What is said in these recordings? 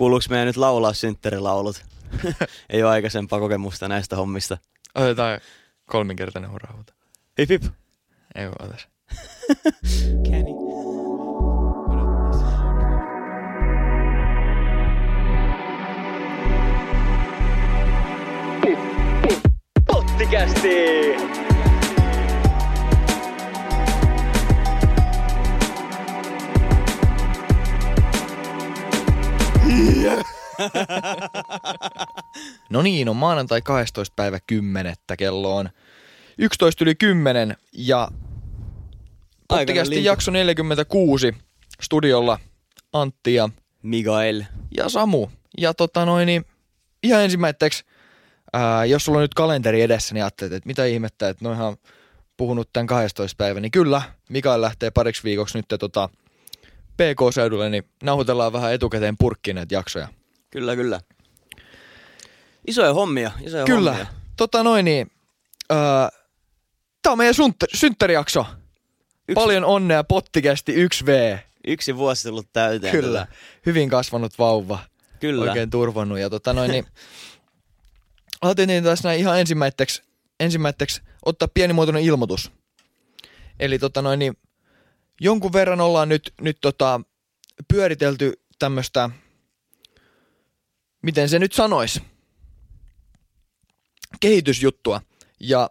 Kuuluuko meidän nyt laulaa synttärilaulut? Ei ole aikaisempaa kokemusta näistä hommista. Otetaan kolminkertainen hurrahuuto. Hip hip. Ei voi otas. Kenny. Pottikästi! No niin, on maanantai 12. päivä 10. kello on 11 yli 10 ja lintu. jakso 46 studiolla Antti ja, Mikael. ja Samu. Ja tota noin, niin ihan ensimmäiseksi, ää, jos sulla on nyt kalenteri edessä, niin ajattelet, että mitä ihmettä, että noihan puhunut tämän 12 päivän, niin kyllä, Mikael lähtee pariksi viikoksi nyt tota, PK-seudulle, niin nauhoitellaan vähän etukäteen purkkiin näitä jaksoja. Kyllä, kyllä. Isoja hommia, isoja Kyllä. hommia. Tota noin niin, öö, tää on meidän syntt- synttärijakso. Yksi- Paljon onnea pottikästi 1V. Yksi vuosi tullut täyteen. Kyllä. Hyvin kasvanut vauva. Kyllä. Oikein turvonnut. Ja tota noin niin, ajattelin tässä näin ihan ensimmäiseksi, ensimmäiseksi ottaa pienimuotoinen ilmoitus. Eli tota noin niin, jonkun verran ollaan nyt, nyt tota, pyöritelty tämmöistä, miten se nyt sanois, kehitysjuttua. Ja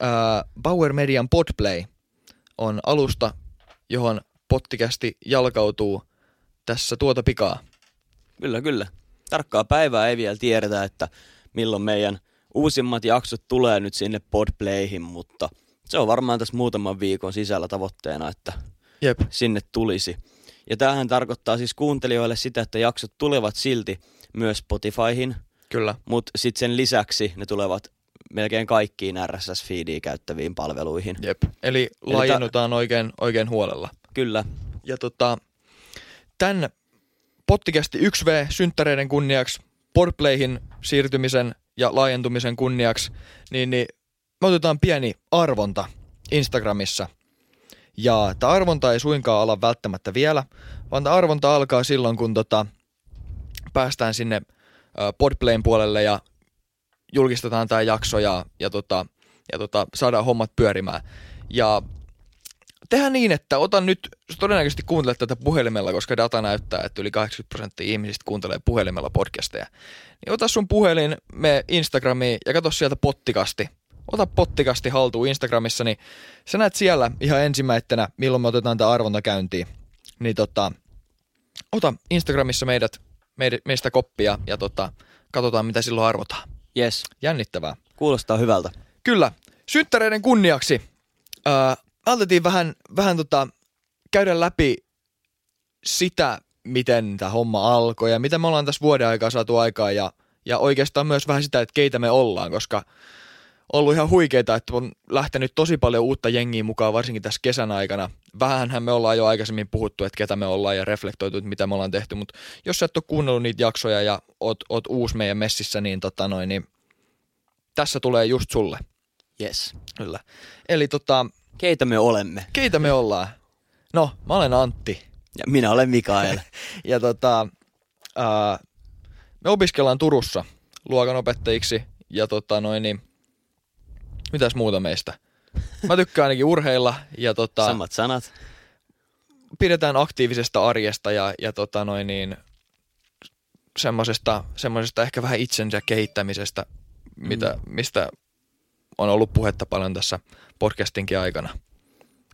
ää, Bauer Median Podplay on alusta, johon pottikästi jalkautuu tässä tuota pikaa. Kyllä, kyllä. Tarkkaa päivää ei vielä tiedetä, että milloin meidän uusimmat jaksot tulee nyt sinne Podplayhin, mutta se on varmaan tässä muutaman viikon sisällä tavoitteena, että Jep. sinne tulisi. Ja tämähän tarkoittaa siis kuuntelijoille sitä, että jaksot tulevat silti myös Spotifyhin, Kyllä. mutta sitten sen lisäksi ne tulevat melkein kaikkiin RSS-feediä käyttäviin palveluihin. Jep. Eli laajennutaan oikein, oikein huolella. Kyllä, Ja tota, tämän pottikästi 1V synttäreiden kunniaksi, Podplayhin siirtymisen ja laajentumisen kunniaksi, niin, niin me otetaan pieni arvonta Instagramissa. Ja tämä arvonta ei suinkaan ala välttämättä vielä, vaan tämä arvonta alkaa silloin, kun tota, päästään sinne Podplayn puolelle ja julkistetaan tämä jakso ja, ja, tota, ja tota, saadaan hommat pyörimään. Ja tehdään niin, että otan nyt, todennäköisesti kuuntelet tätä puhelimella, koska data näyttää, että yli 80 prosenttia ihmisistä kuuntelee puhelimella podcasteja. Niin ota sun puhelin, me Instagramiin ja katso sieltä pottikasti. Ota pottikasti haltuun Instagramissa, niin sä näet siellä ihan ensimmäisenä, milloin me otetaan tämä arvonta käyntiin. Niin tota, ota Instagramissa meidät, meid, meistä koppia ja tota, katsotaan mitä silloin arvotaan. yes, Jännittävää. kuulostaa hyvältä. Kyllä. Synttäreiden kunniaksi äh, aloitettiin vähän, vähän tota, käydä läpi sitä, miten tämä homma alkoi ja mitä me ollaan tässä vuoden aikaa saatu aikaa ja, ja oikeastaan myös vähän sitä, että keitä me ollaan, koska ollut ihan huikeita, että on lähtenyt tosi paljon uutta jengiä mukaan, varsinkin tässä kesän aikana. Vähänhän me ollaan jo aikaisemmin puhuttu, että ketä me ollaan ja reflektoitu, että mitä me ollaan tehty, mutta jos sä et ole kuunnellut niitä jaksoja ja oot, oot uusi meidän messissä, niin, tota noin, niin tässä tulee just sulle. Yes. Kyllä. Eli tota, Keitä me olemme? keitä me ollaan? No, mä olen Antti. Ja minä olen Mikael. Ja tota, ää, me opiskellaan Turussa luokanopettajiksi. Ja tota noin, niin, mitäs muuta meistä? Mä tykkään ainakin urheilla ja tota, Samat sanat. pidetään aktiivisesta arjesta ja, ja tota noin niin, semmosesta, semmosesta ehkä vähän itsensä kehittämisestä, mitä, mistä on ollut puhetta paljon tässä podcastinkin aikana.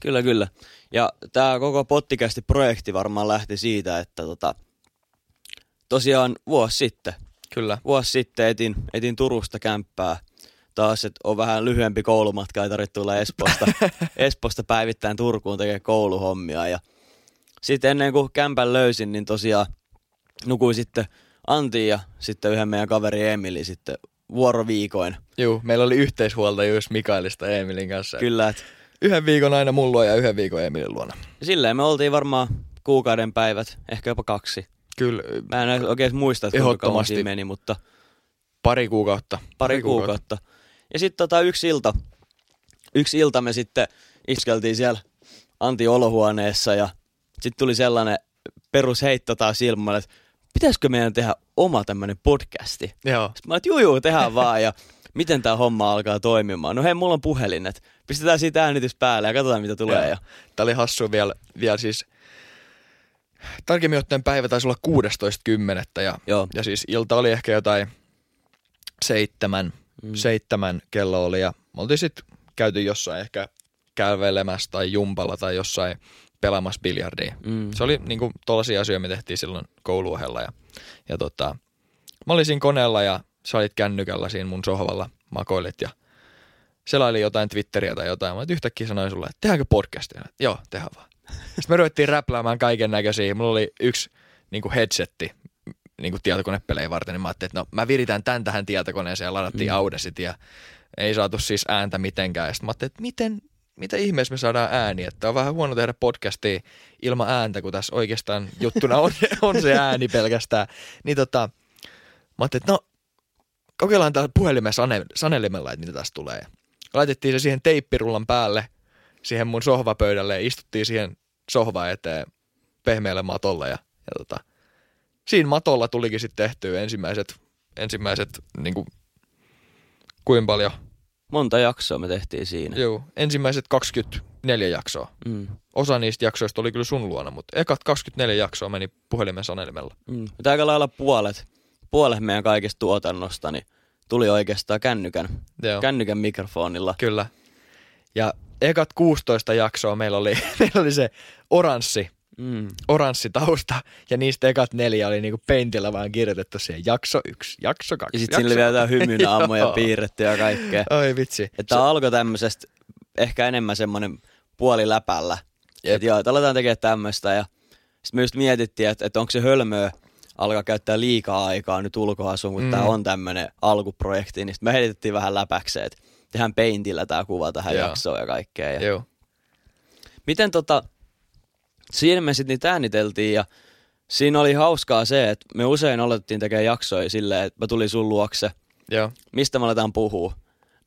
Kyllä, kyllä. Ja tämä koko pottikästi projekti varmaan lähti siitä, että tota, tosiaan vuosi sitten, Kyllä. vuosi sitten etin, etin Turusta kämppää. Taas, että on vähän lyhyempi koulumatka, ei tarvitse tulla Espoosta, Espoosta päivittäin Turkuun tekemään kouluhommia. Ja sitten ennen kuin kämpän löysin, niin tosiaan nukuin sitten Antiin ja sitten yhden meidän kaveri Emili sitten vuoroviikoin. Juu, meillä oli yhteishuoltajuus Mikaelista ja Emilin kanssa. Kyllä, että Yhden viikon aina mun luo ja yhden viikon Emilin luona. silleen me oltiin varmaan kuukauden päivät, ehkä jopa kaksi. Kyllä, Mä en oikein muista, että kuinka kauan Ehdottomasti. siinä meni, mutta pari kuukautta. pari kuukautta. Ja sitten tota yksi ilta, yksi ilta me sitten iskeltiin siellä Antti olohuoneessa ja sitten tuli sellainen perusheitto taas ilman, että pitäisikö meidän tehdä oma tämmöinen podcasti? Joo. Sitten mä että juu, juu, tehdään vaan ja miten tämä homma alkaa toimimaan. No hei, mulla on puhelin, että pistetään siitä äänitys päälle ja katsotaan mitä tulee. Ja, Tämä oli hassu vielä, vielä siis, tarkemmin ottaen päivä taisi olla 16.10. Ja, joo, ja siis ilta oli ehkä jotain seitsemän, Mm. seitsemän kello oli ja me oltiin sitten käyty jossain ehkä kävelemässä tai jumpalla tai jossain pelaamassa biljardia. mm. Se oli niinku tollaisia asioita, me tehtiin silloin kouluohella ja, ja tota, mä olin siinä koneella ja sä olit kännykällä siinä mun sohvalla, makoilit ja selaili jotain Twitteriä tai jotain. Mä yhtäkkiä sanoin sulle, että tehdäänkö podcastia? Joo, tehdään vaan. Sitten me ruvettiin räpläämään kaiken näköisiä. Mulla oli yksi niin kuin headsetti niin kuin tietokonepelejä varten, niin mä ajattelin, että no mä viritän tän tähän tietokoneeseen ja ladattiin Mm. mm. Audacit ja ei saatu siis ääntä mitenkään. Ja sitten mä ajattelin, että miten, mitä ihmeessä me saadaan ääni, että on vähän huono tehdä podcastia ilman ääntä, kun tässä oikeastaan juttuna on, on se ääni pelkästään. Niin tota, mä ajattelin, että no kokeillaan täällä puhelimessa sane, sanelimella, että mitä tästä tulee. Laitettiin se siihen teippirullan päälle, siihen mun sohvapöydälle ja istuttiin siihen sohvaan eteen pehmeälle matolle ja, ja tota, siinä matolla tulikin sitten tehtyä ensimmäiset, ensimmäiset niin kuin, kuinka paljon? Monta jaksoa me tehtiin siinä. Joo, ensimmäiset 24 jaksoa. Mm. Osa niistä jaksoista oli kyllä sun luona, mutta ekat 24 jaksoa meni puhelimen sanelimella. Mm. Aika lailla puolet, puolet meidän kaikesta tuotannosta niin tuli oikeastaan kännykän, Joo. kännykän mikrofonilla. Kyllä. Ja ekat 16 jaksoa meillä oli, meillä oli se oranssi, Mm. oranssi tausta, ja niistä ekat neljä oli niinku peintillä vaan kirjoitettu siihen jakso yksi, jakso kaksi. Ja sitten siinä oli vielä jotain hymynaamoja Joo. piirretty ja kaikkea. Oi vitsi. Että tämä alkoi tämmöisestä ehkä enemmän semmoinen puoli läpällä. Jep. Että joo, että aletaan tekemään tämmöistä. Ja sitten me just mietittiin, että, että onko se hölmöä alkaa käyttää liikaa aikaa nyt ulkoasuun, kun mm. Tämä on tämmöinen alkuprojekti. Niin me heitettiin vähän läpäkseen, että tehdään peintillä tämä kuva tähän Joo. jaksoon ja kaikkea. Ja Joo. Miten tota, siinä me sitten niitä ääniteltiin ja siinä oli hauskaa se, että me usein aloitettiin tekemään jaksoja silleen, että mä tulin sun luokse, Joo. mistä me aletaan puhua.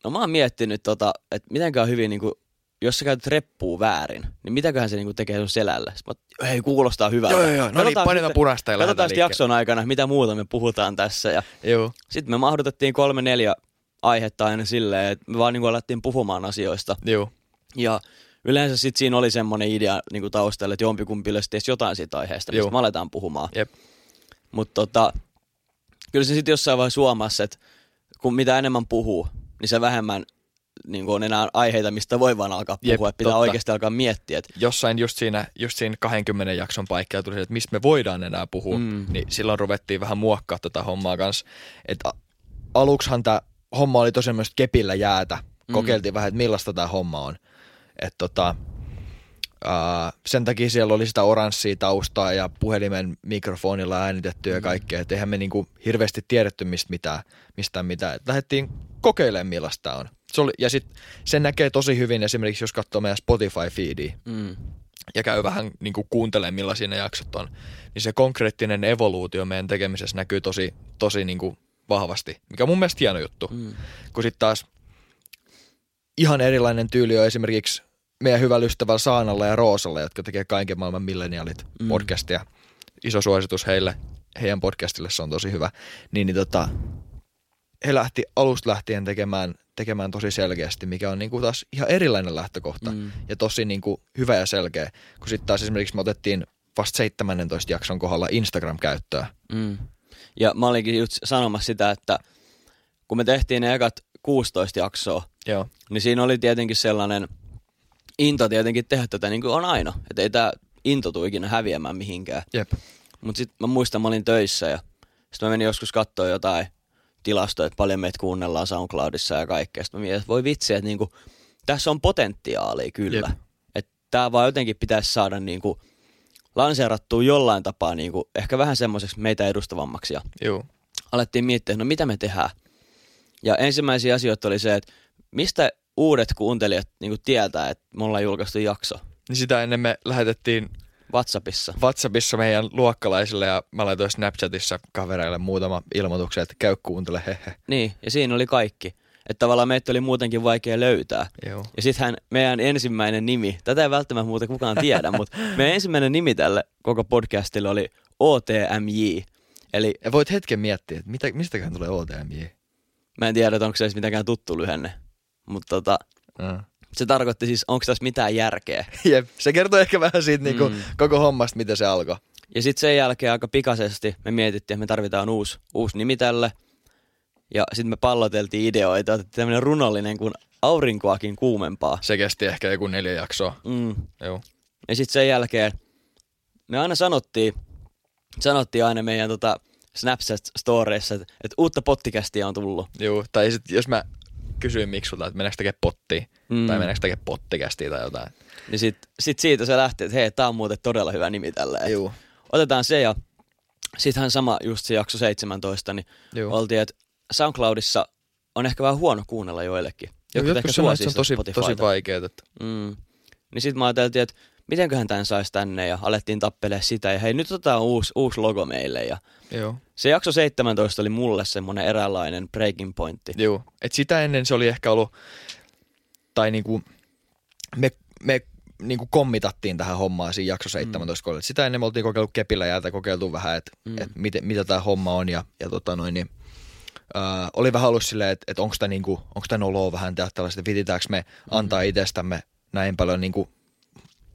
No mä oon miettinyt, tota, että mitenkään hyvin, niin kuin, jos sä käytät reppua väärin, niin mitäköhän se niin kuin, tekee sun selälle. Sitten mä, hei, kuulostaa hyvältä. Joo, joo, joo. No niin, painetaan punaista ja Katsotaan sitten jakson aikana, mitä muuta me puhutaan tässä. Ja Joo. sitten me mahdutettiin kolme neljä aihetta aina silleen, että me vaan niin kuin, alettiin puhumaan asioista. Joo. Ja yleensä sitten siinä oli semmoinen idea niin taustalla, että jompikumpi edes jotain siitä aiheesta, mistä me aletaan puhumaan. Jep. Mutta tota, kyllä se sitten jossain vaiheessa huomasi, että kun mitä enemmän puhuu, niin se vähemmän niin on enää aiheita, mistä voi vaan alkaa puhua. Jep, että pitää totta. oikeasti alkaa miettiä. Että, Jossain just siinä, just siinä 20 jakson paikkaa tuli se, että mistä me voidaan enää puhua, Mm. mm. niin silloin ruvettiin vähän muokkaa tätä hommaa kanssa. Että aluksihan tämä homma oli tosi semmoista kepillä jäätä. Mm. Kokeiltiin vähän, että millaista tämä homma on. Että tota, ää, sen takia siellä oli sitä oranssia taustaa ja puhelimen mikrofonilla äänitetty ja Mm. kaikkea. Että eihän me niinku hirveästi tiedetty mistä mitään. Mistään mitään. Et lähdettiin kokeilemaan millaista on. Se oli, ja sit sen näkee tosi hyvin esimerkiksi, jos katsoo meidän Spotify-feediä mm, ja käy vähän niin kuin kuuntelemaan, millaisia ne jaksot on, niin se konkreettinen evoluutio meidän tekemisessä näkyy tosi, tosi niin kuin vahvasti, mikä on mun mielestä hieno juttu. mm, Kun sitten taas ihan erilainen tyyli on esimerkiksi meidän hyvällä ystävällä Saanalla ja Roosalla, jotka tekee kaiken maailman milleniaalit Mm. podcastia. Iso suositus heille, heidän podcastille se on tosi hyvä. Niin, niin tota, he lähti alusta lähtien tekemään, tekemään tosi selkeästi, mikä on niinku taas ihan erilainen lähtökohta mm. ja tosi niin kuin hyvä ja selkeä. Kun sitten taas esimerkiksi me otettiin vasta 17 jakson kohdalla Instagram-käyttöä. Mm. Ja mä olinkin just sanomassa sitä, että kun me tehtiin ne ekat 16 jaksoa, Joo. niin siinä oli tietenkin sellainen into tietenkin tehdä tätä niin kuin on aina. Että ei tämä into tule ikinä häviämään mihinkään. Jep. Mutta sitten mä muistan, mä olin töissä ja sitten mä menin joskus katsoa jotain tilastoja, että paljon meitä kuunnellaan SoundCloudissa ja kaikkea. Sitten mä mietin, että voi vitsi, että niinku, tässä on potentiaalia kyllä. Jep. Että tämä vaan jotenkin pitäisi saada niinku lanseerattua jollain tapaa niinku, ehkä vähän semmoiseksi meitä edustavammaksi. Ja Joo. alettiin miettiä, no mitä me tehdään. Ja ensimmäisiä asioita oli se, että mistä uudet kuuntelijat niinku tietää, että me ollaan julkaistu jakso Niin sitä ennen me lähetettiin WhatsAppissa. WhatsAppissa meidän luokkalaisille ja mä laitoin Snapchatissa kavereille muutama ilmoituksen, että käy kuuntele, hehe. Niin, ja siinä oli kaikki. Että tavallaan meitä oli muutenkin vaikea löytää. Joo. Ja sittenhän meidän ensimmäinen nimi, tätä ei välttämättä muuten kukaan tiedä, mutta meidän ensimmäinen nimi tälle koko podcastille oli OTMJ. Eli Ja voit hetken miettiä, että mitä, mistäkään tulee OTMJ. mä en tiedä, onko se edes mitenkään tuttu lyhenne. Mutta tota, Mm. se tarkoitti siis, onko tässä mitään järkeä. Jep, se kertoo ehkä vähän siitä niinku, Mm. koko hommasta, miten se alkoi. Ja sitten sen jälkeen aika pikaisesti me mietittiin, että me tarvitaan uusi, uusi nimi tälle. Ja sitten me palloteltiin ideoita, otettiin tämmöinen runollinen kuin aurinkoakin kuumempaa. Se kesti ehkä joku neljä jaksoa. Mm. Joo. Ja sitten sen jälkeen me aina sanottiin, sanottiin aina meidän tota Snapchat-storeissa, että, että uutta pottikästiä on tullut. Joo, tai sit, jos mä kysyin Miksulta, että meneekö tekemään pottia, Mm. mm. tai meneekö tekemään pottikästiä tai jotain. Niin sitten sit siitä se lähti, että hei, tää on muuten todella hyvä nimi tällä. Et Joo. Otetaan se ja sittenhän sama just se jakso 17, niin Joo. oltiin, että SoundCloudissa on ehkä vähän huono kuunnella joillekin. Jotkut, ehkä jotkut sanoo, että se on tosi, tosi vaikeaa. Että... Mm. Niin sitten mä ajateltiin, että mitenköhän tämän saisi tänne ja alettiin tappelee sitä ja hei nyt otetaan uusi, uusi logo meille ja Joo. se jakso 17 oli mulle semmoinen eräänlainen breaking pointti. Joo. Et sitä ennen se oli ehkä ollut, tai niinku, me, me niinku kommitattiin tähän hommaan siinä jakso 17 mm. Sitä ennen me oltiin kokeillut kepillä jäätä, kokeiltu vähän, että Mm. mm. et miten, mitä tämä homma on ja, ja tota noin, niin, äh, oli vähän ollut silleen, että et onko tämä niinku, onks tää noloa vähän tällaista, vititäänkö me antaa itsestämme näin paljon niinku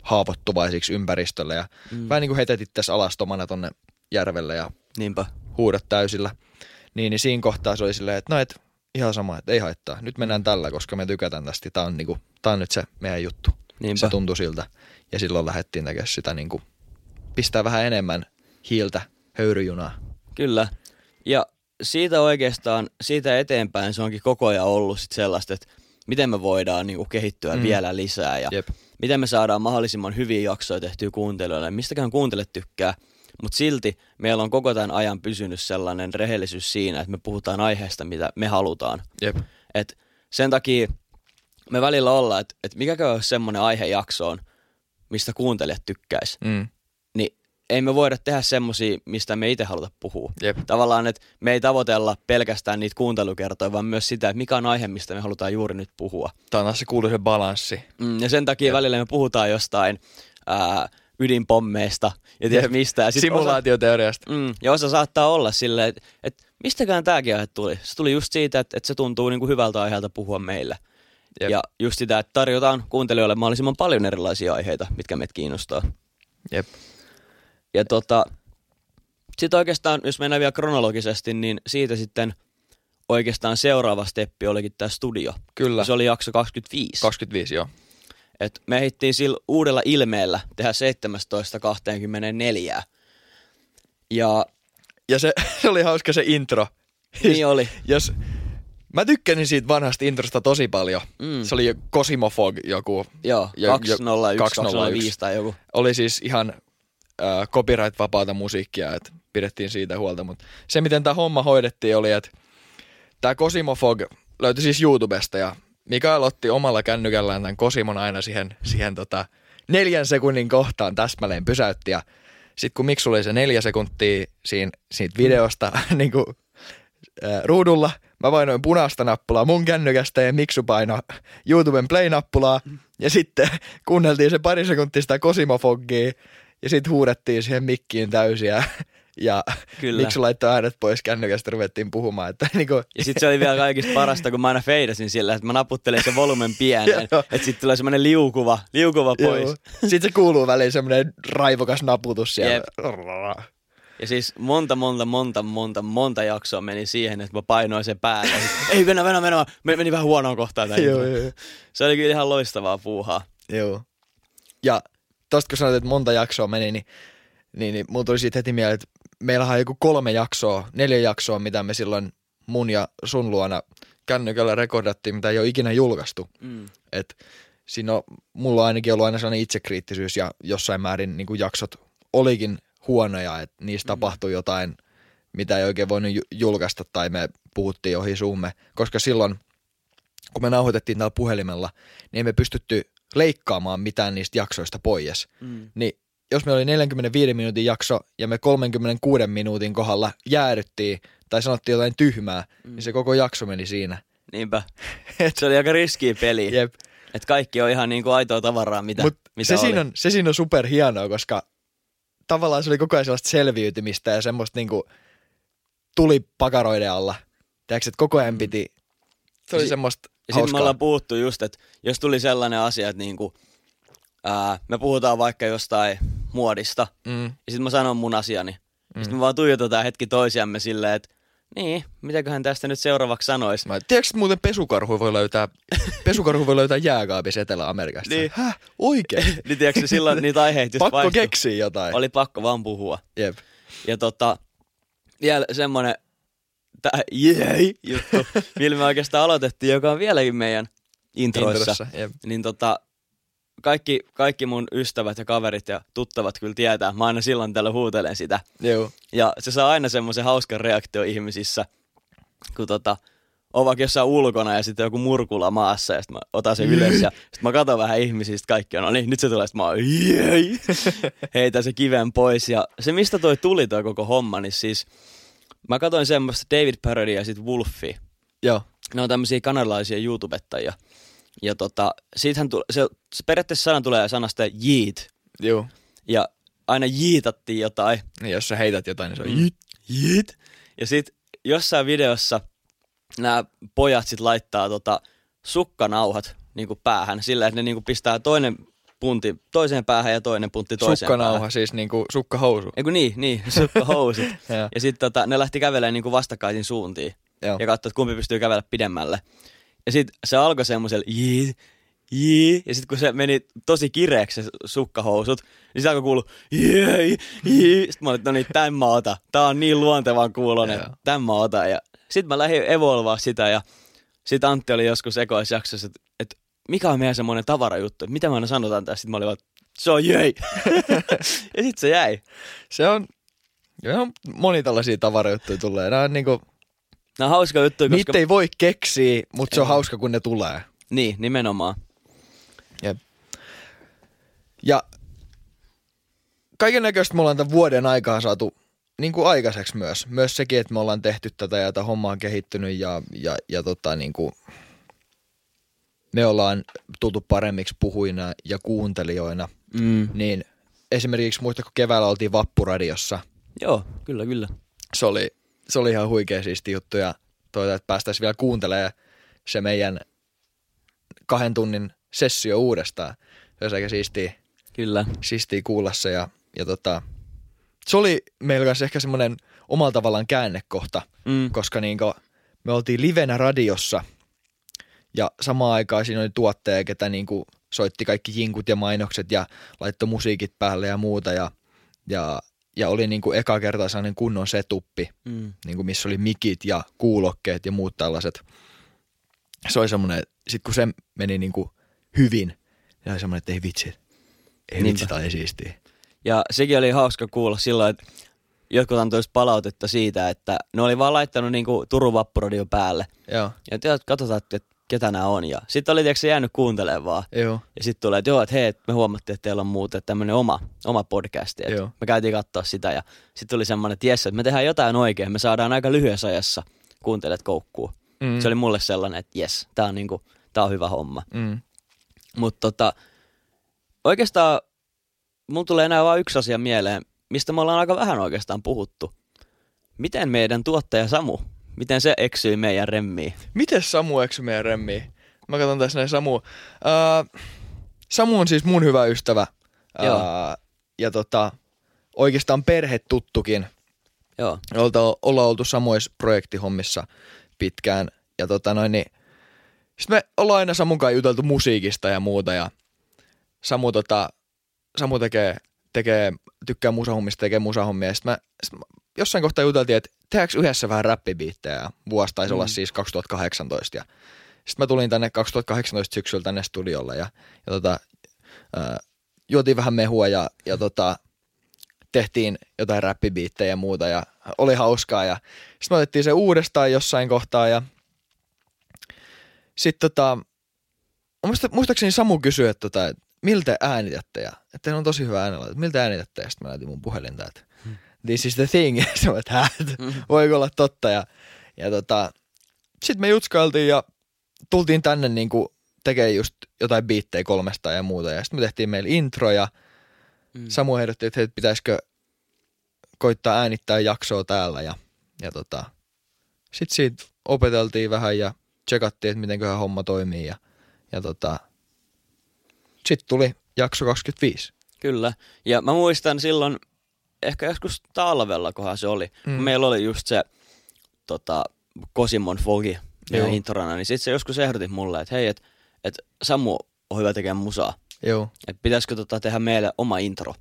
haavoittuvaisiksi ympäristölle ja Mm. vähän niin kuin heitetittäisiin alastomana tonne järvelle ja Niinpä. huudot täysillä. Niin, niin siinä kohtaa se oli silleen, että no et, ihan sama, että ei haittaa. Nyt mennään tällä, koska me tykätään tästä. Tämä on, niinku, tää on nyt se meidän juttu. Niinpä. Se tuntui siltä. Ja silloin lähdettiin tekemään sitä niinku, pistää vähän enemmän hiiltä höyryjunaa. Kyllä. Ja siitä oikeastaan, siitä eteenpäin se onkin koko ajan ollut sit sellaista, että miten me voidaan niinku kehittyä. Mm. vielä lisää ja Jep. Miten me saadaan mahdollisimman hyviä jaksoja tehtyä kuuntelijoille. Mistäkään kuuntele tykkää, mutta silti meillä on koko tämän ajan pysynyt sellainen rehellisyys siinä, että me puhutaan aiheesta, mitä me halutaan. Jep. Et sen takia me välillä ollaan, että et mikäkö olisi semmoinen aihejakso on, mistä kuuntelijat tykkäis. Mm. Ei me voida tehdä semmosia, mistä me itse haluta puhua. Jep. Tavallaan, että me ei tavoitella pelkästään niitä kuuntelukertoja, vaan myös sitä, että mikä on aihe, mistä me halutaan juuri nyt puhua. Tämä on taas se kuuluisa balanssi. Mm, ja sen takia Jep. välillä me puhutaan jostain ää, ydinpommeista ja tiedät Jep. mistä. Ja sit osa, Simulaatioteoriasta. mm, ja osa saattaa olla silleen, että et mistäkään tämäkin aihe tuli. Se tuli just siitä, että, että se tuntuu niinku hyvältä aiheelta puhua meille. Jep. Ja just sitä, että tarjotaan kuuntelijoille mahdollisimman paljon erilaisia aiheita, mitkä meitä kiinnostaa. Jep. Ja tota, sitten oikeastaan, jos mennään vielä kronologisesti, niin siitä sitten oikeastaan seuraava steppi olikin tämä studio. Kyllä. Se oli jakso 25. 25, joo. Et me ehdittiin sillä uudella ilmeellä tehdä 17.24. Ja Ja se, se oli hauska se intro. niin oli. Jos, mä tykkäsin siitä vanhasta introsta tosi paljon. Mm. Se oli jo Cosimofog joku. Joo, Ja- 201, 201. 205 tai joku. Oli siis ihan äh, copyright-vapaata musiikkia, että pidettiin siitä huolta. Mutta se, miten tämä homma hoidettiin, oli, että tämä Cosimofog löytyi siis YouTubesta ja Mikael otti omalla kännykällään tämän Cosimon aina siihen, siihen tota neljän sekunnin kohtaan täsmälleen pysäytti ja sitten kun Miksu oli se neljä sekuntia siinä, siitä videosta niin kuin, ää, ruudulla, mä painoin punaista nappulaa mun kännykästä ja Miksu painoi YouTuben play-nappulaa ja sitten kuunneltiin se pari sekuntia sitä Cosimofogia ja sitten huudettiin siihen mikkiin täysiä ja Kyllä. Miksu laittoi äänet pois kännykästä ruvettiin puhumaan, että niin kuin, Ja sitten se oli vielä kaikista parasta, kun mä aina feidasin sillä, että mä naputtelin sen volumen pienen, että sitten tulee semmoinen liukuva, liukuva pois. Sitten se kuuluu väliin semmoinen raivokas naputus siellä. Jep. Ja siis monta, monta, monta, monta, monta jaksoa meni siihen, että mä painoin sen päälle. Ei, mennä, mennä, mennä. Me- Meni vähän huonoon kohtaan. Joo, joo, joo. Se oli kyllä ihan loistavaa puuhaa. Joo. Ja tosta kun sanoit, että monta jaksoa meni, niin, niin, niin mulla tuli siitä heti mieleen, että meillähän on joku kolme jaksoa, neljä jaksoa, mitä me silloin mun ja sun luona kännykällä rekordattiin, mitä ei ole ikinä julkaistu. Mm. Et siinä on, mulla on ainakin ollut aina sellainen itsekriittisyys ja jossain määrin niin kuin jaksot olikin huonoja, että niistä Mm. tapahtui jotain, mitä ei oikein voinut ju- julkaista tai me puhuttiin ohi suumme, koska silloin, kun me nauhoitettiin täällä puhelimella, niin me pystytty leikkaamaan mitään niistä jaksoista pois. Mm. Niin jos me oli 45 minuutin jakso ja me 36 minuutin kohdalla jäädyttiin tai sanottiin jotain tyhmää, Mm. mm. niin se koko jakso meni siinä. Niinpä. Se oli aika riskiä peli. Jep. Että kaikki on ihan niinku aitoa tavaraa, mitä, Mut mitä se, oli. siinä on, se siinä on super hienoa, koska tavallaan se oli koko ajan sellaista selviytymistä ja semmoista niinku, tuli pakaroiden alla. Tiedätkö, että koko ajan piti, se oli Si- semmoista Ja sitten me ollaan puhuttu just, että jos tuli sellainen asia, että niinku, ää, me puhutaan vaikka jostain muodista, Mm. ja sitten mä sanon mun asiani. Mm. Sitten me vaan tuijotetaan hetki toisiamme silleen, että niin, mitäköhän tästä nyt seuraavaksi sanoisi. Mä, tiedätkö, että muuten pesukarhu voi löytää, pesukarhu voi löytää jääkaapissa Etelä-Amerikasta? Niin. Häh? Oikein? niin tiedätkö, silloin niitä aiheita just Pakko vaihtui. keksiä jotain. Oli pakko vaan puhua. Jep. Ja tota, vielä semmonen tää jei juttu, millä me oikeastaan aloitettiin, joka on vieläkin meidän introissa. Introssa, jep. Niin tota, kaikki, kaikki mun ystävät ja kaverit ja tuttavat kyllä tietää. Mä aina silloin tällä huutelen sitä. Joo. Ja se saa aina semmoisen hauskan reaktio ihmisissä, kun tota, on vaikka jossain ulkona ja sitten joku murkula maassa ja sitten mä otan sen ylös ja sitten mä katson vähän ihmisistä kaikki on, no niin, nyt se tulee, sitten mä oon, jei, heitän se kiven pois ja se mistä toi tuli toi koko homma, niin siis mä katsoin semmoista David Parody ja sitten Wolfie, Joo. ne on tämmöisiä kanadalaisia YouTubettajia ja tota, siitähän tule, se, se periaatteessa sana tulee sanasta yeet Joo. ja aina jiitattiin jotain Niin jos sä heität jotain, niin se on Mm. Jit. Ja sit jossain videossa nämä pojat sit laittaa tota sukkanauhat niinku päähän sillä, että ne niinku pistää toinen punti toiseen päähän ja toinen puntti toiseen Sukkanauha, päähän. siis niinku sukkahousu. Eiku niin, niin, sukkahousut. Joo. ja sitten tota, ne lähti kävelemään niinku vastakkaisin suuntiin Joo. ja katsoi, että kumpi pystyy kävellä pidemmälle. Ja sitten se alkoi semmoisella jii, jii, ja sitten kun se meni tosi kireeksi se sukkahousut, niin se alkoi kuulua jii, jii. Sitten mä olin, no niin, tämän mä otan. Tää on niin luontevan kuulonen, tämän mä otan. Ja sitten mä lähdin evolvaa sitä ja sitten Antti oli joskus ekoisjaksossa, että mikä on meidän semmoinen tavarajuttu, että mitä me aina sanotaan tässä. Sitten mä olin vaan, se on jöi. ja sitten se jäi. Se on, joo, moni tällaisia tavarajuttuja tulee. Nämä on niinku, Nämä on hauska juttu, koska... niitä ei voi keksiä, mutta se on hauska, kun ne tulee. Niin, nimenomaan. Jep. Ja kaiken näköistä me ollaan tämän vuoden aikaa saatu niin kuin aikaiseksi myös. Myös sekin, että me ollaan tehty tätä ja tämä homma on kehittynyt ja, ja, ja tota, niin kuin, me ollaan tultu paremmiksi puhuina ja kuuntelijoina. Mm. Niin esimerkiksi muistatko keväällä oltiin Vappuradiossa. Joo, kyllä, kyllä. Se oli, se oli ihan huikea siisti juttu ja toivotaan, että päästäisiin vielä kuuntelemaan se meidän kahden tunnin sessio uudestaan. Se olisi aika siistiä Kyllä. siistiä kuulla se ja, ja tota, se oli meillä kanssa ehkä semmoinen omalla tavallaan käännekohta, Mm. koska niinku, me oltiin livenä radiossa ja samaan aikaan siinä oli tuottaja, ketä niinku soitti kaikki jinkut ja mainokset ja laittoi musiikit päälle ja muuta ja, ja, ja oli niinku eka kertaa sellainen kunnon setuppi, Mm. niinku missä oli mikit ja kuulokkeet ja muut tällaiset. Se oli semmoinen, sit kun se meni niinku hyvin, niin oli semmoinen, että ei vitsi, ei Niinpä. vitsi, oli siistiä. Ja sekin oli hauska kuulla silloin, että jotkut antoivat palautetta siitä, että ne oli vaan laittanut niinku Turun päälle. Joo, Ja teot, katsotaan, että ketä nämä on. Ja sitten oli tiedätkö, se jäänyt kuuntelemaan vaan. joo, Ja sitten tulee, että joo, että hei, me huomattiin, että teillä on muuten tämmöinen oma, oma podcasti. Joo. me käytiin katsoa sitä ja sitten tuli semmoinen, että jes, että me tehdään jotain oikein. Me saadaan aika lyhyessä ajassa kuuntelijat koukkuu. Mm. Se oli mulle sellainen, että jes, tää on, niinku, tää on hyvä homma. Mm. Mutta tota, oikeastaan mulla tulee enää vain yksi asia mieleen, mistä me ollaan aika vähän oikeastaan puhuttu. Miten meidän tuottaja Samu, miten se eksyi meidän remmiin? Miten Samu eksy meidän remmiin? Mä katson tässä näin Samu. Uh, Samu on siis mun hyvä ystävä. Joo. Uh, ja tota, oikeastaan perhetuttukin. Joo, Olta, ollaan oltu samoissa projektihommissa pitkään. Ja tota noin, niin sitten me ollaan aina Samun kanssa juteltu musiikista ja muuta. Ja Samu, tota, Samu tekee, tekee, tykkää musahommista, tekee musahommia. Sitten mä, sit mä jossain kohtaa juteltiin, että tehdäänkö yhdessä vähän räppibiittejä. Vuosi taisi mm. olla siis 2018. Ja sitten mä tulin tänne 2018 syksyllä tänne studiolle ja, ja tota, ää, juotiin vähän mehua ja, ja tota, tehtiin jotain räppibiittejä ja muuta ja oli hauskaa ja sitten me otettiin se uudestaan jossain kohtaa ja sitten tota, muista, muistaakseni Samu kysyi, että tota, et miltä äänitätte ja että on tosi hyvä äänellä, että miltä äänitätte ja sitten mä näytin mun puhelinta, että this is the thing, se on, että hä, voiko olla totta ja, ja tota, sitten me jutskailtiin ja tultiin tänne niinku tekemään just jotain biittejä kolmesta ja muuta ja sitten me tehtiin meillä intro ja Mm. Samu ehdotti, että hei, pitäisikö koittaa äänittää jaksoa täällä ja, Ja tota, sit siitä opeteltiin vähän ja tsekattiin, että mitenköhän homma toimii. Ja, ja tota, sit tuli jakso 25. Kyllä. Ja mä muistan silloin, ehkä joskus talvella, kohan se oli. Mm. Meillä oli just se tota, Kosimon Fogi Joo. introna, niin sit se joskus ehdotit mulle, että hei, että et Samu on hyvä tekemään musaa. Joo, Että pitäisikö tota tehdä meille oma intro.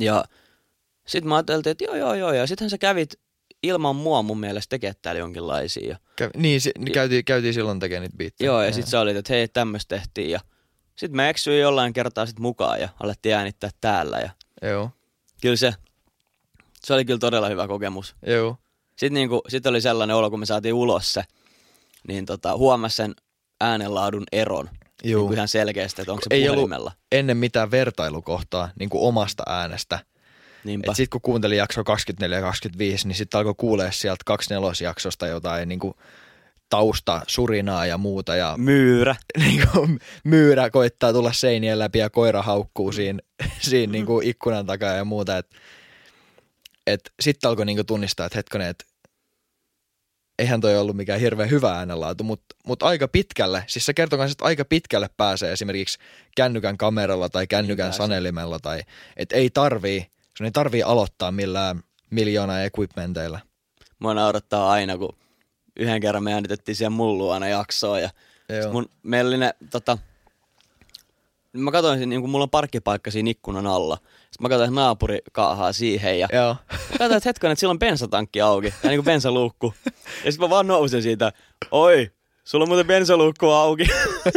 Ja sit mä ajattelin, että joo joo joo, ja sittenhän sä kävit ilman mua mun mielestä tekemään täällä jonkinlaisia. Ja, Kävi, niin, si, niin käytiin, käytiin silloin tekemään niitä biittejä. joo, ja sit sä olit, että hei, tämmöistä tehtiin. Ja sit mä eksyin jollain kertaa sit mukaan ja alettiin äänittää täällä. Ja Joo, kyllä se, se oli kyllä todella hyvä kokemus. joo, Sitten niinku, sit oli sellainen olo, kun me saatiin ulos se, niin tota, huomasi sen äänenlaadun eron. Juu. Niin ihan selkeästi, että onko se Ei ollut- puhelimella. ennen mitään vertailukohtaa niin kuin omasta äänestä. Niinpä. Et sit kun kuuntelin jakso 24 ja 25, niin sitten alkoi kuulee sieltä 24 jaksosta jotain niin kuin tausta, surinaa ja muuta. Ja Myyrä. niin kuin, myyrä koittaa tulla seinien läpi ja koira haukkuu siinä, siinä niin kuin ikkunan takaa ja muuta. Et, et sitten alkoi niin kuin tunnistaa, että hetkonen, että eihän toi ollut mikään hirveän hyvä äänenlaatu, mutta mut aika pitkälle, siis se kertoo myös, että aika pitkälle pääsee esimerkiksi kännykän kameralla tai kännykän pääsee. sanelimella, tai että ei tarvii, sun ei tarvii aloittaa millään miljoona equipmenteillä. Mua naurattaa aina, kun yhden kerran me äänitettiin siellä mun luona jaksoa ja mun, meillä oli ne, tota, mä katsoin, siinä, niin kun mulla on parkkipaikka siinä ikkunan alla. Sitten mä katsoin, että naapuri kaahaa siihen ja Joo. katsoin, että hetken, että sillä on bensatankki auki, ja niin kuin bensaluukku. Ja sitten mä vaan nousin siitä, oi, sulla on muuten bensaluukku auki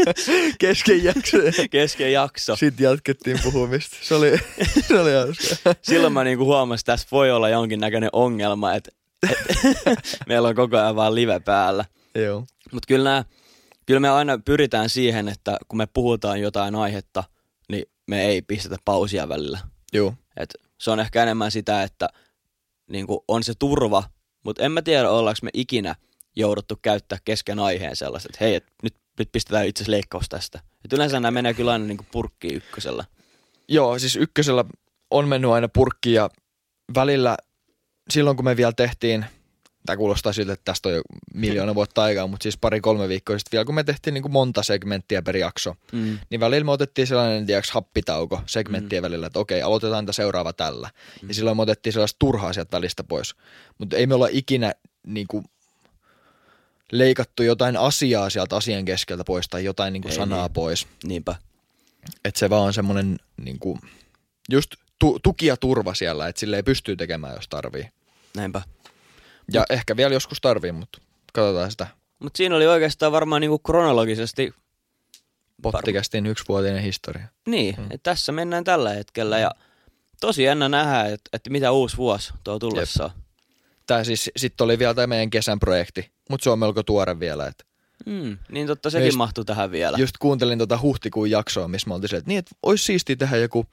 Kesken jakso. kesken jakso. Sitten jatkettiin puhumista. Se oli, se oli hauska. Silloin mä niinku huomasin, että tässä voi olla jonkinnäköinen ongelma, että meillä on koko ajan vaan live päällä. Joo. Mutta kyllä, nää, kyllä me aina pyritään siihen, että kun me puhutaan jotain aihetta, niin me ei pistetä pausia välillä. Joo. Et se on ehkä enemmän sitä, että niin on se turva, mutta en mä tiedä, ollaanko me ikinä jouduttu käyttää kesken aiheen sellaista, että hei, et nyt, nyt pistetään itse leikkaus tästä. Et yleensä nämä menee kyllä aina niin purkkiin ykkösellä. Joo, siis ykkösellä on mennyt aina purkki ja välillä silloin kun me vielä tehtiin, tämä kuulostaa siltä, että tästä on jo miljoona vuotta aikaa, mutta siis pari-kolme viikkoa sitten vielä kun me tehtiin niin kuin monta segmenttiä per jakso, Mm. niin välillä me otettiin sellainen tiedätkö, happitauko segmenttien välillä, että okei, aloitetaan tämä seuraava tällä. Ja silloin me otettiin sellaista turhaa sieltä välistä pois. Mutta ei me olla ikinä niin kuin, leikattu jotain asiaa sieltä asian keskeltä pois tai jotain niin kuin Ei sanaa niin. pois. Niinpä. Että se vaan on semmoinen niin kuin, just tu- tuki ja turva siellä, että sille ei pystyy tekemään, jos tarvii. Näinpä. Ja Mut. ehkä vielä joskus tarvii, mutta katsotaan sitä. Mutta siinä oli oikeastaan varmaan niinku kronologisesti, Pottikästin yksivuotinen historia. niin, mm. että tässä mennään tällä hetkellä ja tosi jännä nähdä, että, että mitä uusi vuosi tuo tullessaan. Tämä siis sitten oli vielä tämä meidän kesän projekti, mutta se on melko tuore vielä. Et Mm, niin totta, sekin Just- mahtuu tähän vielä. just kuuntelin tuota huhtikuun jaksoa, missä me oltiin että niin, että olisi siistiä tehdä joku,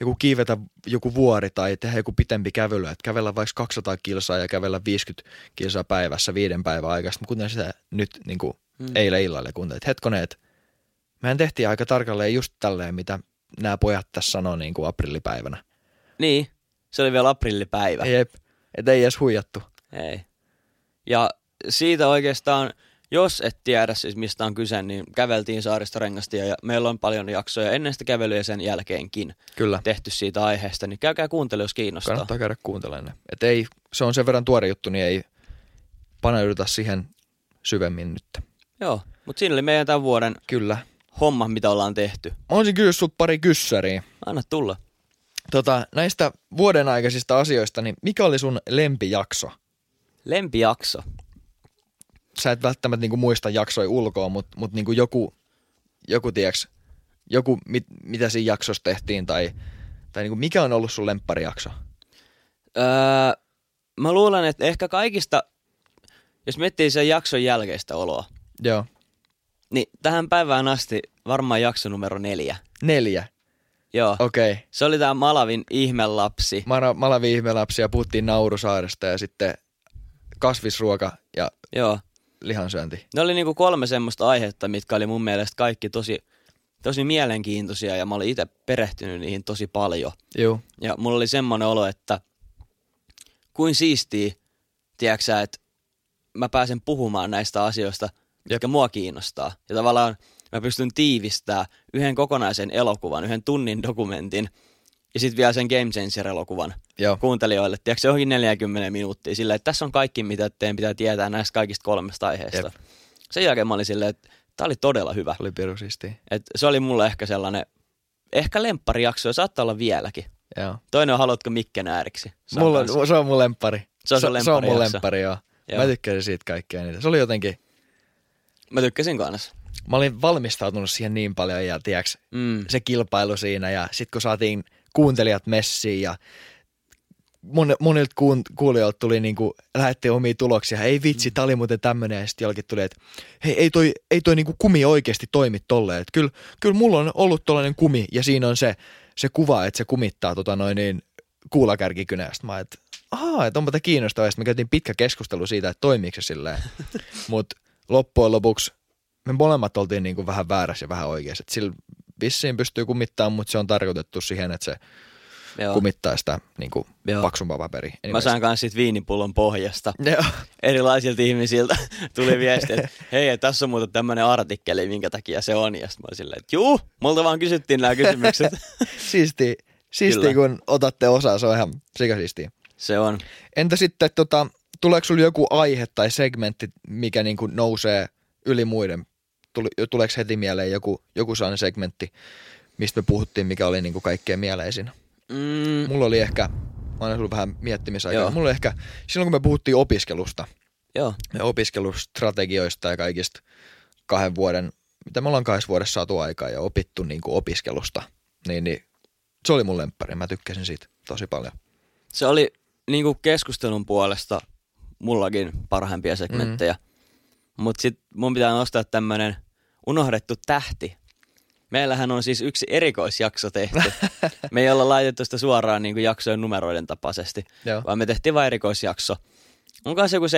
joku kiivetä joku vuori tai tehdä joku pitempi kävely, että kävellä vaikka 200 kilsaa ja kävellä 50 kilsaa päivässä viiden päivän mä kuuntelin sitä nyt niin kuin Mm. eilen illalla kuuntelin, että hetkonen, että mehän tehtiin aika tarkalleen just tälleen, mitä nämä pojat tässä sanoo niin kuin aprillipäivänä. Niin, se oli vielä aprillipäivä. Jep, että ei edes huijattu. Ei. Ja siitä oikeastaan, jos et tiedä siis mistä on kyse, niin käveltiin saaristorengastia ja meillä on paljon jaksoja ennen sitä kävelyä ja sen jälkeenkin Kyllä, tehty siitä aiheesta, niin käykää kuuntele, jos kiinnostaa. kannattaa käydä kuuntelemaan. Et ei, se on sen verran tuore juttu, niin ei paneuduta siihen syvemmin nyt. Joo, mutta siinä oli meidän tämän vuoden Kyllä. homma, mitä ollaan tehty. Mä olisin kysyä sulta pari kyssäriä. Anna tulla. Tota, näistä vuoden aikaisista asioista, niin mikä oli sun lempijakso? Lempijakso. Sä et välttämättä niinku muista jaksoja ulkoa, mutta mut niinku joku, joku tiiäks, joku mit, mitä siinä jaksossa tehtiin tai, tai niinku mikä on ollut sun lempparijakso? Öö, mä luulen, että ehkä kaikista, jos miettii sen jakson jälkeistä oloa, Joo. niin tähän päivään asti varmaan jakso numero neljä. Neljä. Joo. Okei. Okay. Se oli tää Malavin ihmelapsi. Mara, Malavi ihmelapsia, puhuttiin Naurusaaresta ja sitten kasvisruoka ja Joo. Lihansyönti. Ne oli niinku kolme semmoista aihetta, mitkä oli mun mielestä kaikki tosi, tosi mielenkiintoisia ja mä olin itse perehtynyt niihin tosi paljon. Joo. Ja mulla oli semmoinen olo, että kuin siistiä tiedätkö että mä pääsen puhumaan näistä asioista, jotka mua kiinnostaa. Ja tavallaan mä pystyn tiivistämään yhden kokonaisen elokuvan, yhden tunnin dokumentin, ja sitten vielä sen Game Changer-elokuvan Joo. kuuntelijoille. Tiedätkö, johonkin 40 minuuttia silleen, että tässä on kaikki, mitä teidän pitää tietää näistä kaikista kolmesta aiheesta. Jep. Sen jälkeen mä olin silleen, että tämä oli todella hyvä. Oli piru siistiä. Et se oli mulle ehkä sellainen, ehkä lempparijakso, ja saattaa olla vieläkin. Joo. Toinen on Haluatko Mikken ääriksi? Se on Mulla, se on mun lemppari. Se on sun se on mun lemppari, joo. Joo. Mä tykkäsin siitä kaikkea niitä. Se oli jotenkin, Mä tykkäsin kanssa. mä olin valmistautunut siihen niin paljon ja tiiäks, Mm. se kilpailu siinä ja sit kun saatiin kuuntelijat messiin ja mon, monilta kuun, kuulijoilta tuli niinku, lähetti omia tuloksia. Ei vitsi, tää oli muuten tämmönen ja sitten tuli, että hei, ei toi, ei toi niinku kumi oikeasti toimi tolleen. Että kyllä, kyllä mulla on ollut tollanen kumi ja siinä on se, se kuva, että se kumittaa tota noin niin kuulakärkikynästä. Mä että ahaa, että onpa tämä kiinnostavaa. Sitten me käytiin pitkä keskustelu siitä, että toimiiko se silleen. Mutta loppujen lopuksi me molemmat oltiin niinku vähän väärässä ja vähän oikeassa. Et sillä vissiin pystyy kumittamaan, mutta se on tarkoitettu siihen, että se Joo. kumittaa sitä niinku Joo. paksumpaa paperia. Mä sain kanssa siitä viinipullon pohjasta. Joo. Erilaisilta ihmisiltä tuli viesti, että hei, että tässä on muuten tämmöinen artikkeli, minkä takia se on. Ja sitten mä olin silleen, että juu, multa vaan kysyttiin nämä kysymykset. Siistiä, siistiä Kyllä. kun otatte osaa, se on ihan sikasiistiä. se on. Entä sitten, tota, tuleeko sulla joku aihe tai segmentti, mikä niinku nousee yli muiden? Tuli, tuleeko heti mieleen joku, joku sellainen segmentti, mistä me puhuttiin, mikä oli niinku kaikkein mieleisin? Mm, Mulla oli ehkä, mä annan sulle vähän miettimisaikaa, Joo. mulla oli ehkä, silloin kun me puhuttiin opiskelusta joo, ja opiskelustrategioista ja kaikista kahden vuoden, mitä me ollaan kahdessa vuodessa saatu aikaa ja opittu niinku opiskelusta, niin, niin se oli mun lemppari, mä tykkäsin siitä tosi paljon. se oli niinku keskustelun puolesta mullakin parhaimpia segmenttejä. Mm. Mutta sitten mun pitää nostaa tämmönen unohdettu tähti. Meillähän on siis yksi erikoisjakso tehty. me ei olla laitettu sitä suoraan niinku jaksojen numeroiden tapaisesti, Joo. vaan me tehtiin vain erikoisjakso. Onko se joku 17-18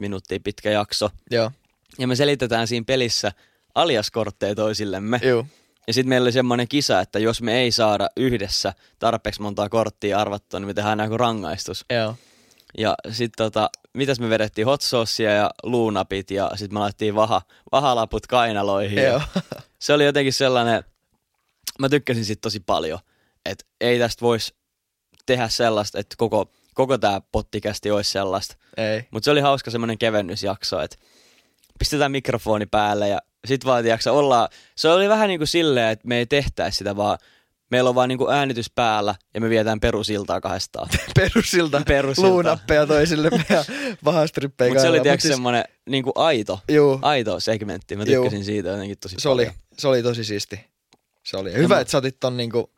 minuuttia pitkä jakso. Joo, Ja me selitetään siinä pelissä aliaskortteja toisillemme. Juu. Ja sitten meillä oli semmoinen kisa, että jos me ei saada yhdessä tarpeeksi montaa korttia arvattua, niin me tehdään joku rangaistus. Joo. Ja sitten tota, mitäs me vedettiin hot saucea ja luunapit ja sitten me laitettiin vaha, vahalaput kainaloihin. Joo. Se oli jotenkin sellainen, mä tykkäsin siitä tosi paljon, että ei tästä voisi tehdä sellaista, että koko, koko tämä pottikästi olisi sellaista. Ei. Mutta se oli hauska semmoinen kevennysjakso, että pistetään mikrofoni päälle ja sit vaan tiiäksä, ollaan, se oli vähän niin kuin silleen, että me ei tehtäisi sitä vaan, meillä on vaan niin kuin äänitys päällä ja me vietään perusiltaa kahdestaan. Perusilta, Perusilta. luunappeja toisille ja vahastrippejä Mutta se oli tiiäksä Mut semmoinen niin kuin aito, Juu, aito segmentti. Mä Juu. tykkäsin siitä jotenkin tosi se oli, paljon. se oli tosi siisti. Se oli. Ja hyvä, mä- että sä otit ton niinku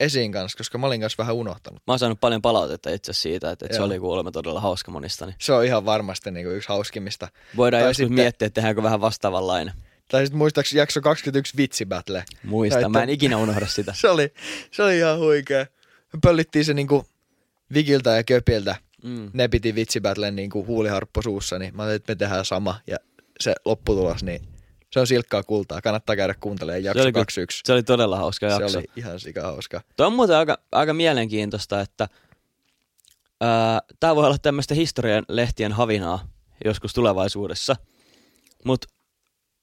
esiin kanssa, koska mä olin kanssa vähän unohtanut. Mä oon saanut paljon palautetta itse asiassa siitä, että, että se oli kuulemma todella hauska monista. Niin Se on ihan varmasti niinku yksi hauskimmista. voidaan Tai joskus sitten- miettiä, että tehdäänkö vähän vastaavanlainen. Tai sitten muistaakseni jakso 21 vitsibattle. Muista, Tai mä en että- ikinä unohda sitä. Se oli, se oli ihan huikea. Me pöllittiin se niinku Vigiltä ja Köpiltä. Mm. Ne piti vitsibattlen niinku huuliharppo suussa, niin mä ajattelin, että me tehdään sama. Ja se lopputulos, niin se on silkkaa kultaa. Kannattaa käydä kuuntelemaan jakso oli kyllä- 21. Se oli todella hauska Se jakso. oli ihan sika hauska. Tuo on muuten aika, aika mielenkiintoista, että tämä voi olla tämmöistä historian lehtien havinaa joskus tulevaisuudessa. Mutta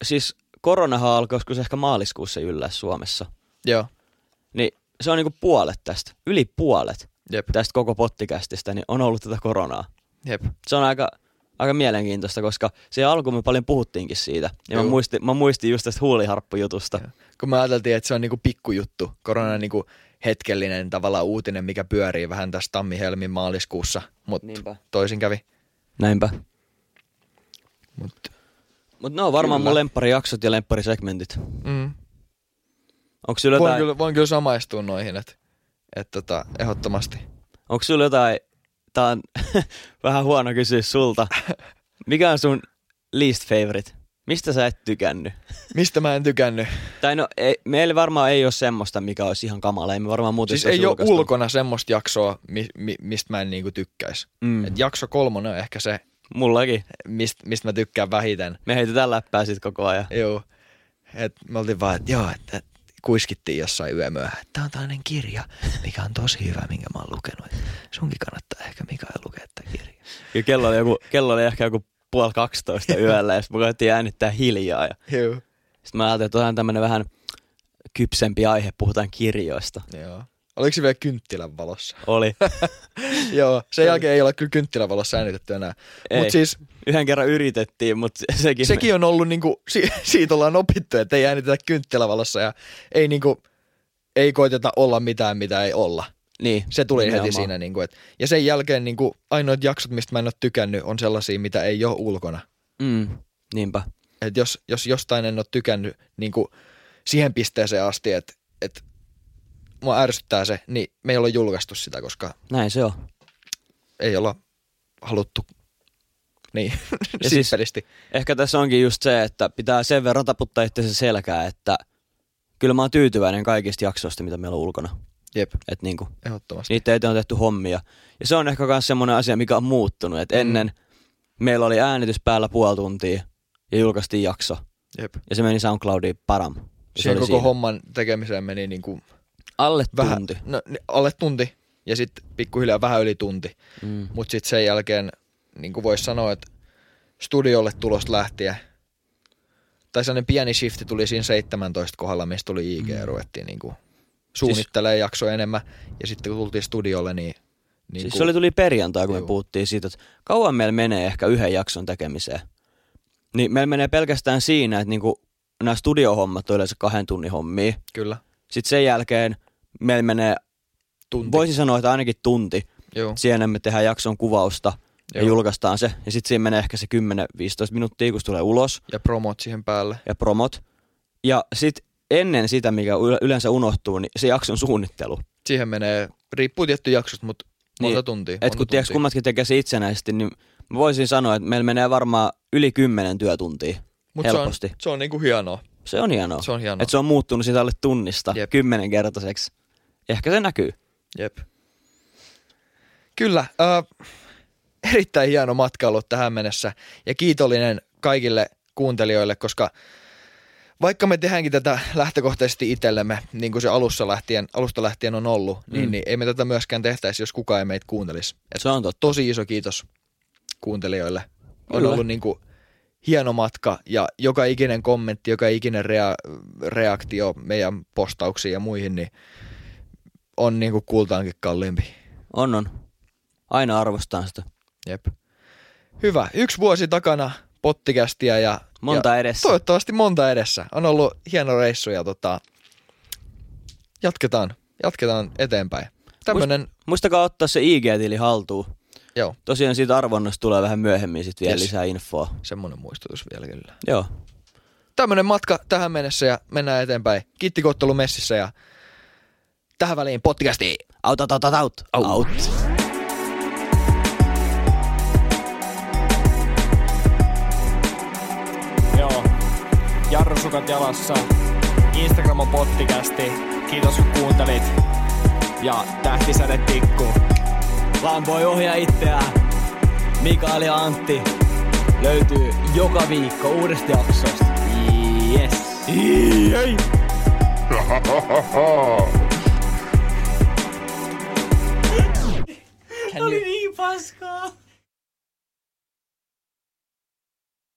siis koronahan alkoi joskus ehkä maaliskuussa yllä Suomessa. Joo, Niin se on niinku puolet tästä, yli puolet jep, tästä koko pottikästistä, niin on ollut tätä koronaa. jep. Se on aika, aika mielenkiintoista, koska se alkuun me paljon puhuttiinkin siitä. Ja mä muistin, mä muistin just tästä huuliharppujutusta. Joo. Kun me ajateltiin, että se on niinku pikkujuttu, korona niinku hetkellinen tavallaan uutinen, mikä pyörii vähän tässä tammi-helmin maaliskuussa, mutta toisin kävi. Näinpä. Mut, Mutta ne on varmaan Kyllä. mun lempparijaksot ja lempparisegmentit. mm. Onko sulla voin, jotain, kyllä, voin kyllä samaistua noihin, että et tota, ehdottomasti. onko sulla jotain, tää on vähän huono kysyä sulta. Mikä on sun least favorite? Mistä sä et tykännyt? Mistä mä en tykännyt? Tai no, ei, meillä varmaan ei ole semmoista, mikä olisi ihan kamala. Ei me varmaan muuten Siis ei ole ulkona semmoista jaksoa, mi, mi, mistä mä en niinku tykkäisi. Mm. Et jakso kolmonen on ehkä se, Mullakin. mistä mist mä tykkään vähiten. Me heitetään läppää sit koko ajan. Joo. Et me oltiin vaan, että joo, että et kuiskittiin jossain yömyöhään, tämä on tällainen kirja, mikä on tosi hyvä, minkä mä oon lukenut. Sunkin kannattaa ehkä Mikael lukea tämä kirja. Ja kello oli, joku, kello oli ehkä joku puoli 12 yöllä ja sitten me koettiin äänittää hiljaa. Ja Joo. sitten mä ajattelin, että otetaan tämmöinen vähän kypsempi aihe, puhutaan kirjoista. Joo. Oliko se vielä kynttilän valossa? Oli. Joo, sen jälkeen ei ole kyllä kynttilän valossa äänitetty enää. Ei. Mutta siis Yhden kerran yritettiin, mutta sekin... sekin on ollut niinku, si- siitä ollaan opittu, että ei äänitetä kynttilävalossa ja ei niinku, ei koiteta olla mitään, mitä ei olla. Niin. Se tuli nimenomaan. heti siinä. Niinku, et, ja sen jälkeen niinku, ainoat jaksot, mistä mä en ole tykännyt, on sellaisia, mitä ei ole ulkona. Mm, niinpä. Et jos, jos jostain en ole tykännyt niinku, siihen pisteeseen asti, että et, mua ärsyttää se, niin me ei olla julkaistu sitä, koska Näin se on. ei olla haluttu niin, Ja siis- Ehkä tässä onkin just se, että pitää sen verran taputtaa itse selkää, että kyllä mä oon tyytyväinen kaikista jaksoista, mitä meillä on ulkona. Jep, Että niinku, ehdottomasti. niitä eteen on tehty hommia. Ja se on ehkä myös semmoinen asia, mikä on muuttunut. Että Mm. ennen meillä oli äänitys päällä puoli tuntia ja julkaistiin jakso. Jep. Ja se meni SoundCloudiin param. Se Siihen oli koko siinä. homman tekemiseen meni niinku Alle vähän, tunti. No, alle tunti ja sitten pikkuhiljaa vähän yli tunti. Mm. Mutta sitten sen jälkeen, niin kuin voisi sanoa, että studiolle tulosta lähtien, tai sellainen pieni shifti tuli siinä 17 kohdalla, mistä tuli IG ja ruvettiin niin kuin suunnittelemaan jaksoa enemmän. Ja sitten kun tultiin studiolle, niin... niin Siis kuin, se oli tuli perjantai, kun me Juu. puhuttiin siitä, että kauan meillä menee ehkä yhden jakson tekemiseen. Niin meillä menee pelkästään siinä, että niinku nämä studiohommat on yleensä kahden tunnin hommia. Kyllä, Sitten sen jälkeen meillä menee, tunti. voisin sanoa, että ainakin tunti. Joo, Siihen me tehdään jakson kuvausta ja Joo. julkaistaan se. Ja sitten siinä menee ehkä se 10-15 minuuttia, kun se tulee ulos ja promot siihen päälle. ja promot. Ja sitten ennen sitä, mikä yle- yleensä unohtuu, niin se jakson suunnittelu. Siihen menee, riippuu tietty jaksosta, mutta monta Niin, tuntia. Et kun kummatkin tekee se itsenäisesti, niin mä voisin sanoa, että meillä menee varmaan yli kymmenen työtuntia. Mut se on, helposti. se on niinku hienoa. Se on hienoa. Se on hienoa. Että se on muuttunut siitä alle tunnista Jep. kymmenenkertaiseksi. Ehkä se näkyy. Jep. Kyllä, äh, erittäin hieno matka ollut tähän mennessä ja kiitollinen kaikille kuuntelijoille, koska vaikka me tehdäänkin tätä lähtökohtaisesti itsellemme, niin kuin se alussa lähtien, alusta lähtien on ollut, mm. niin, Mm. niin ei me tätä myöskään tehtäisi, jos kukaan ei meitä kuuntelisi. Et Se on totta. tosi iso kiitos kuuntelijoille. On Kyllä. ollut niin kuin hieno matka ja joka ikinen kommentti, joka ikinen rea- reaktio meidän postauksiin ja muihin, niin on niin kuin kultaankin kalliimpi. On, on. Aina arvostan sitä. Jep. Hyvä. Yksi vuosi takana pottikästiä ja, Monta ja edessä. toivottavasti monta edessä. On ollut hieno reissu ja tota, jatketaan, jatketaan eteenpäin. Tämmönen, Muistakaa ottaa se IG-tili haltuun. joo, Tosiaan siitä arvonnasta tulee vähän myöhemmin sit vielä Yes. lisää infoa. semmonen muistutus vielä kyllä. Joo. Tämmönen matka tähän mennessä ja mennään eteenpäin. Kiitti messissä ja tähän väliin pottikästi. Out, out, out, out, out. Out. Joo. Jarrusukat jalassa. Instagram on pottikästi. Kiitos kun kuuntelit. Ja tähtisäde tikku. Vaan voi ohjaa itseään. Mikael ja Antti löytyy joka viikko uudesta jaksosta. Yes. Jei. Oli niin paskaa.